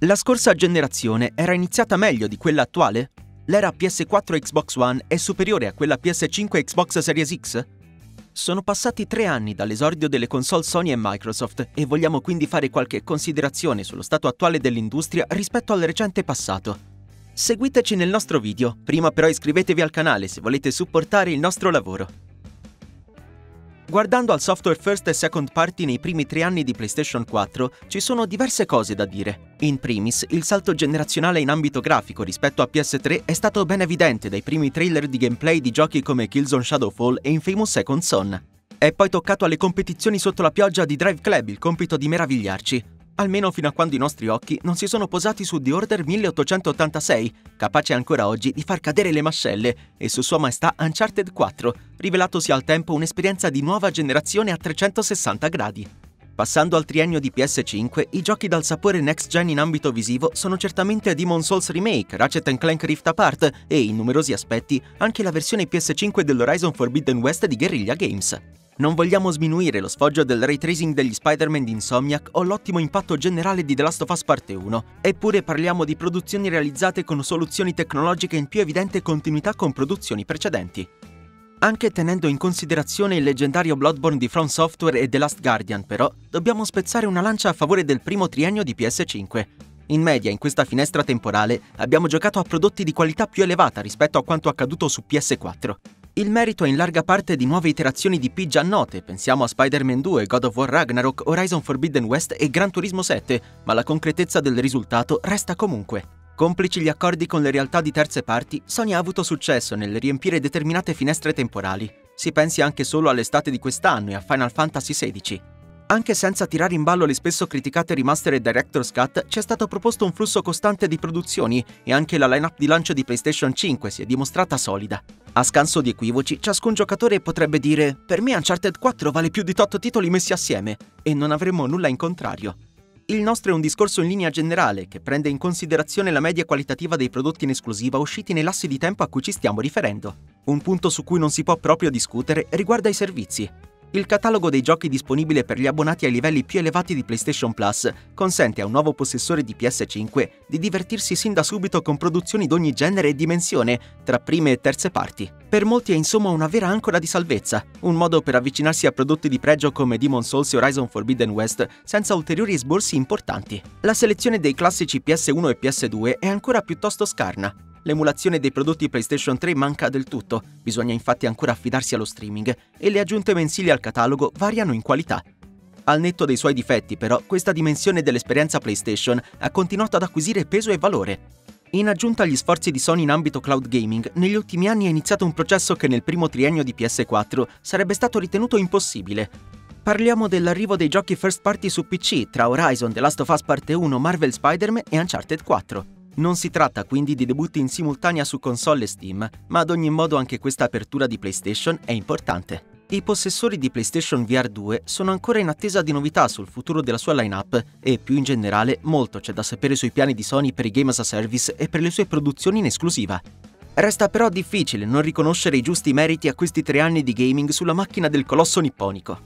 La scorsa generazione era iniziata meglio di quella attuale? L'era PS4 Xbox One è superiore a quella PS5 Xbox Series X? Sono passati tre anni dall'esordio delle console Sony e Microsoft e vogliamo quindi fare qualche considerazione sullo stato attuale dell'industria rispetto al recente passato. Seguiteci nel nostro video, prima però iscrivetevi al canale se volete supportare il nostro lavoro. Guardando al software first e second party nei primi tre anni di PlayStation 4, ci sono diverse cose da dire. In primis, il salto generazionale in ambito grafico rispetto a PS3 è stato ben evidente dai primi trailer di gameplay di giochi come Killzone Shadowfall e Infamous Second Son. È poi toccato alle competizioni sotto la pioggia di Drive Club il compito di meravigliarci, almeno fino a quando i nostri occhi non si sono posati su The Order 1886, capace ancora oggi di far cadere le mascelle, e su Sua Maestà Uncharted 4, rivelatosi al tempo un'esperienza di nuova generazione a 360 gradi. Passando al triennio di PS5, i giochi dal sapore next gen in ambito visivo sono certamente Demon Souls Remake, Ratchet Clank Rift Apart e, in numerosi aspetti, anche la versione PS5 dell'Horizon Forbidden West di Guerrilla Games. Non vogliamo sminuire lo sfoggio del ray tracing degli Spider-Man di Insomniac o l'ottimo impatto generale di The Last of Us Parte 1, eppure parliamo di produzioni realizzate con soluzioni tecnologiche in più evidente continuità con produzioni precedenti. Anche tenendo in considerazione il leggendario Bloodborne di From Software e The Last Guardian, però, dobbiamo spezzare una lancia a favore del primo triennio di PS5. In media, in questa finestra temporale, abbiamo giocato a prodotti di qualità più elevata rispetto a quanto accaduto su PS4. Il merito è in larga parte di nuove iterazioni di P già note, pensiamo a Spider-Man 2, God of War Ragnarok, Horizon Forbidden West e Gran Turismo 7, ma la concretezza del risultato resta comunque. Complici gli accordi con le realtà di terze parti, Sony ha avuto successo nel riempire determinate finestre temporali. Si pensi anche solo all'estate di quest'anno e a Final Fantasy XVI. Anche senza tirare in ballo le spesso criticate remaster e Director's Cut, ci è stato proposto un flusso costante di produzioni e anche la lineup di lancio di PlayStation 5 si è dimostrata solida. A scanso di equivoci, ciascun giocatore potrebbe dire per me Uncharted 4 vale più di 8 titoli messi assieme e non avremmo nulla in contrario. Il nostro è un discorso in linea generale che prende in considerazione la media qualitativa dei prodotti in esclusiva usciti nei lassi di tempo a cui ci stiamo riferendo. Un punto su cui non si può proprio discutere riguarda i servizi. Il catalogo dei giochi disponibile per gli abbonati ai livelli più elevati di PlayStation Plus consente a un nuovo possessore di PS5 di divertirsi sin da subito con produzioni d'ogni genere e dimensione, tra prime e terze parti. Per molti è insomma una vera ancora di salvezza, un modo per avvicinarsi a prodotti di pregio come Demon Souls e Horizon Forbidden West senza ulteriori esborsi importanti. La selezione dei classici PS1 e PS2 è ancora piuttosto scarna, L'emulazione dei prodotti PlayStation 3 manca del tutto, bisogna infatti ancora affidarsi allo streaming e le aggiunte mensili al catalogo variano in qualità. Al netto dei suoi difetti, però, questa dimensione dell'esperienza PlayStation ha continuato ad acquisire peso e valore. In aggiunta agli sforzi di Sony in ambito cloud gaming, negli ultimi anni è iniziato un processo che nel primo triennio di PS4 sarebbe stato ritenuto impossibile. Parliamo dell'arrivo dei giochi first party su PC tra Horizon, The Last of Us Parte 1, Marvel Spider-Man e Uncharted 4. Non si tratta quindi di debutti in simultanea su console e Steam, ma ad ogni modo anche questa apertura di PlayStation è importante. I possessori di PlayStation VR 2 sono ancora in attesa di novità sul futuro della sua lineup e, più in generale, molto c'è da sapere sui piani di Sony per i game as a service e per le sue produzioni in esclusiva. Resta però difficile non riconoscere i giusti meriti a questi tre anni di gaming sulla macchina del colosso nipponico.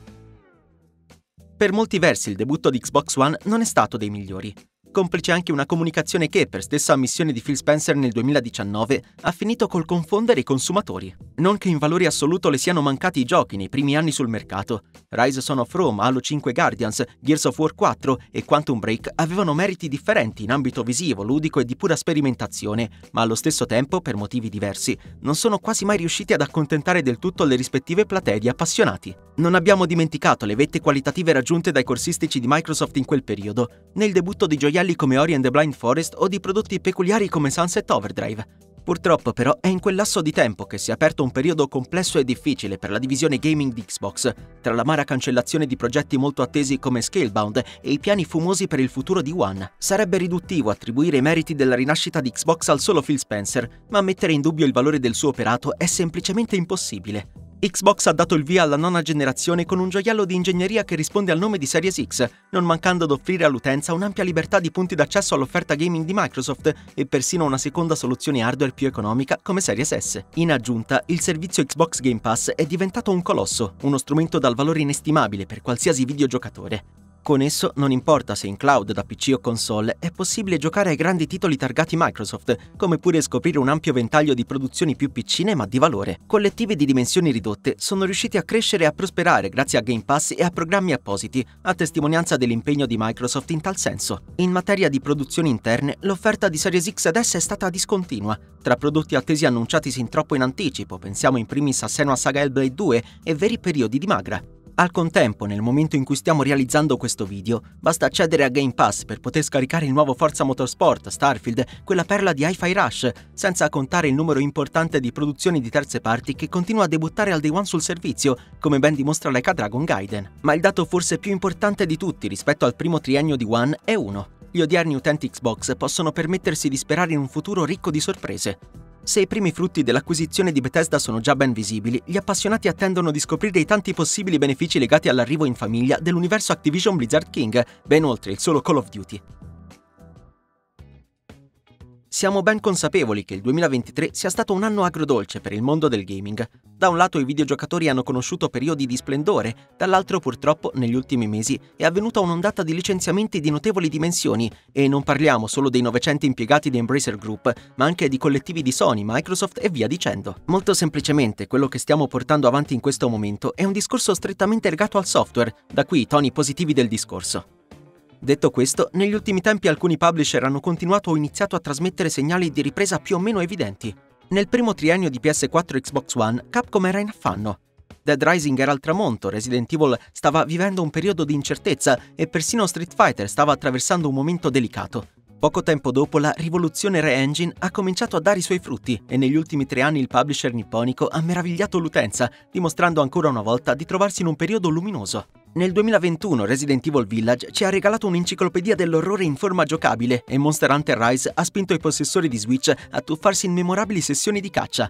Per molti versi il debutto di Xbox One non è stato dei migliori complice anche una comunicazione che, per stessa ammissione di Phil Spencer nel 2019, ha finito col confondere i consumatori. Non che in valore assoluto le siano mancati i giochi nei primi anni sul mercato. Rise Son of Rome, Halo 5 Guardians, Gears of War 4 e Quantum Break avevano meriti differenti in ambito visivo, ludico e di pura sperimentazione, ma allo stesso tempo, per motivi diversi, non sono quasi mai riusciti ad accontentare del tutto le rispettive platee di appassionati. Non abbiamo dimenticato le vette qualitative raggiunte dai corsistici di Microsoft in quel periodo, nel debutto di gioielli gioielli come Ori and the Blind Forest o di prodotti peculiari come Sunset Overdrive. Purtroppo però è in quel lasso di tempo che si è aperto un periodo complesso e difficile per la divisione gaming di Xbox, tra l'amara cancellazione di progetti molto attesi come Scalebound e i piani fumosi per il futuro di One. Sarebbe riduttivo attribuire i meriti della rinascita di Xbox al solo Phil Spencer, ma mettere in dubbio il valore del suo operato è semplicemente impossibile. Xbox ha dato il via alla nona generazione con un gioiello di ingegneria che risponde al nome di Series X, non mancando ad offrire all'utenza un'ampia libertà di punti d'accesso all'offerta gaming di Microsoft e persino una seconda soluzione hardware più economica come Series S. In aggiunta, il servizio Xbox Game Pass è diventato un colosso, uno strumento dal valore inestimabile per qualsiasi videogiocatore. Con esso, non importa se in cloud da PC o console, è possibile giocare ai grandi titoli targati Microsoft, come pure scoprire un ampio ventaglio di produzioni più piccine ma di valore. Collettivi di dimensioni ridotte sono riusciti a crescere e a prosperare grazie a Game Pass e a programmi appositi, a testimonianza dell'impegno di Microsoft in tal senso. In materia di produzioni interne, l'offerta di Series X S è stata discontinua. Tra prodotti attesi annunciati sin troppo in anticipo, pensiamo in primis a Senua Saga Hellblade 2 e veri periodi di magra. Al contempo, nel momento in cui stiamo realizzando questo video, basta accedere a Game Pass per poter scaricare il nuovo Forza Motorsport, Starfield, quella perla di Hi-Fi Rush, senza contare il numero importante di produzioni di terze parti che continua a debuttare al day one sul servizio, come ben dimostra l'Eka Dragon Gaiden. Ma il dato forse più importante di tutti rispetto al primo triennio di One è uno. Gli odierni utenti Xbox possono permettersi di sperare in un futuro ricco di sorprese. Se i primi frutti dell'acquisizione di Bethesda sono già ben visibili, gli appassionati attendono di scoprire i tanti possibili benefici legati all'arrivo in famiglia dell'universo Activision Blizzard King, ben oltre il solo Call of Duty. Siamo ben consapevoli che il 2023 sia stato un anno agrodolce per il mondo del gaming. Da un lato i videogiocatori hanno conosciuto periodi di splendore, dall'altro purtroppo negli ultimi mesi è avvenuta un'ondata di licenziamenti di notevoli dimensioni e non parliamo solo dei 900 impiegati di Embracer Group, ma anche di collettivi di Sony, Microsoft e via dicendo. Molto semplicemente quello che stiamo portando avanti in questo momento è un discorso strettamente legato al software, da qui i toni positivi del discorso. Detto questo, negli ultimi tempi alcuni publisher hanno continuato o iniziato a trasmettere segnali di ripresa più o meno evidenti. Nel primo triennio di PS4 e Xbox One, Capcom era in affanno. Dead Rising era al tramonto, Resident Evil stava vivendo un periodo di incertezza e persino Street Fighter stava attraversando un momento delicato. Poco tempo dopo la rivoluzione Re-Engine ha cominciato a dare i suoi frutti e negli ultimi tre anni il publisher nipponico ha meravigliato l'utenza, dimostrando ancora una volta di trovarsi in un periodo luminoso. Nel 2021 Resident Evil Village ci ha regalato un'enciclopedia dell'orrore in forma giocabile e Monster Hunter Rise ha spinto i possessori di Switch a tuffarsi in memorabili sessioni di caccia.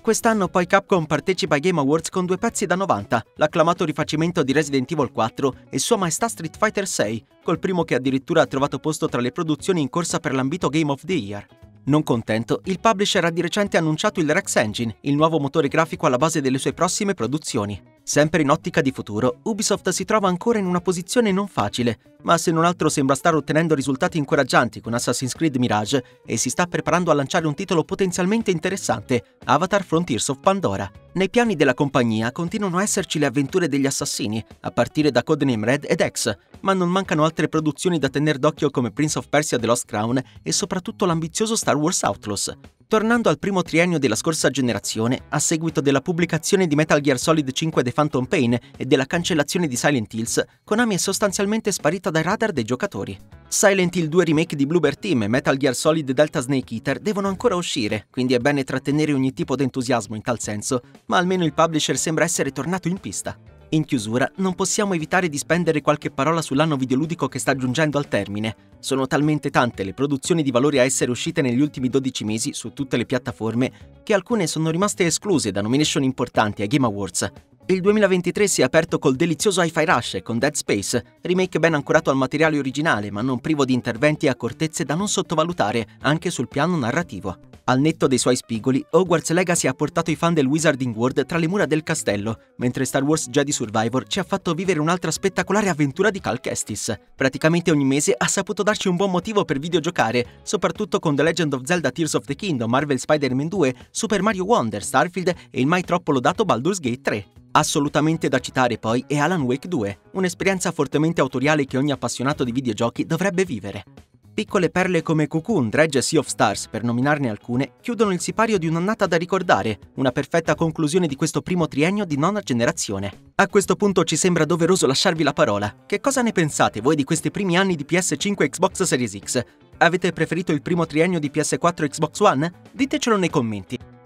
Quest'anno poi Capcom partecipa ai Game Awards con due pezzi da 90, l'acclamato rifacimento di Resident Evil 4 e Sua Maestà Street Fighter 6, col primo che addirittura ha trovato posto tra le produzioni in corsa per l'ambito Game of the Year. Non contento, il publisher ha di recente annunciato il Rex Engine, il nuovo motore grafico alla base delle sue prossime produzioni. Sempre in ottica di futuro, Ubisoft si trova ancora in una posizione non facile, ma se non altro sembra stare ottenendo risultati incoraggianti con Assassin's Creed Mirage e si sta preparando a lanciare un titolo potenzialmente interessante, Avatar Frontiers of Pandora. Nei piani della compagnia continuano a esserci le avventure degli assassini, a partire da Codename Red ed X, ma non mancano altre produzioni da tenere d'occhio come Prince of Persia The Lost Crown e soprattutto l'ambizioso Star Wars Outlaws. Tornando al primo triennio della scorsa generazione, a seguito della pubblicazione di Metal Gear Solid 5 The Phantom Pain e della cancellazione di Silent Hills, Konami è sostanzialmente sparita dai radar dei giocatori. Silent Hill 2 Remake di Bloober Team e Metal Gear Solid Delta Snake Eater devono ancora uscire, quindi è bene trattenere ogni tipo di entusiasmo in tal senso, ma almeno il publisher sembra essere tornato in pista. In chiusura, non possiamo evitare di spendere qualche parola sull'anno videoludico che sta giungendo al termine. Sono talmente tante le produzioni di valore a essere uscite negli ultimi 12 mesi su tutte le piattaforme che alcune sono rimaste escluse da nomination importanti ai Game Awards. Il 2023 si è aperto col delizioso Hi-Fi Rush con Dead Space, remake ben ancorato al materiale originale ma non privo di interventi e accortezze da non sottovalutare anche sul piano narrativo. Al netto dei suoi spigoli, Hogwarts Legacy ha portato i fan del Wizarding World tra le mura del castello, mentre Star Wars Jedi Survivor ci ha fatto vivere un'altra spettacolare avventura di Cal Kestis. Praticamente ogni mese ha saputo darci un buon motivo per videogiocare, soprattutto con The Legend of Zelda Tears of the Kingdom, Marvel Spider-Man 2, Super Mario Wonder, Starfield e il mai troppo lodato Baldur's Gate 3. Assolutamente da citare poi è Alan Wake 2, un'esperienza fortemente autoriale che ogni appassionato di videogiochi dovrebbe vivere. Piccole perle come Cocoon, Dredge e Sea of Stars, per nominarne alcune, chiudono il sipario di un'annata da ricordare, una perfetta conclusione di questo primo triennio di nona generazione. A questo punto ci sembra doveroso lasciarvi la parola. Che cosa ne pensate voi di questi primi anni di PS5 e Xbox Series X? Avete preferito il primo triennio di PS4 e Xbox One? Ditecelo nei commenti.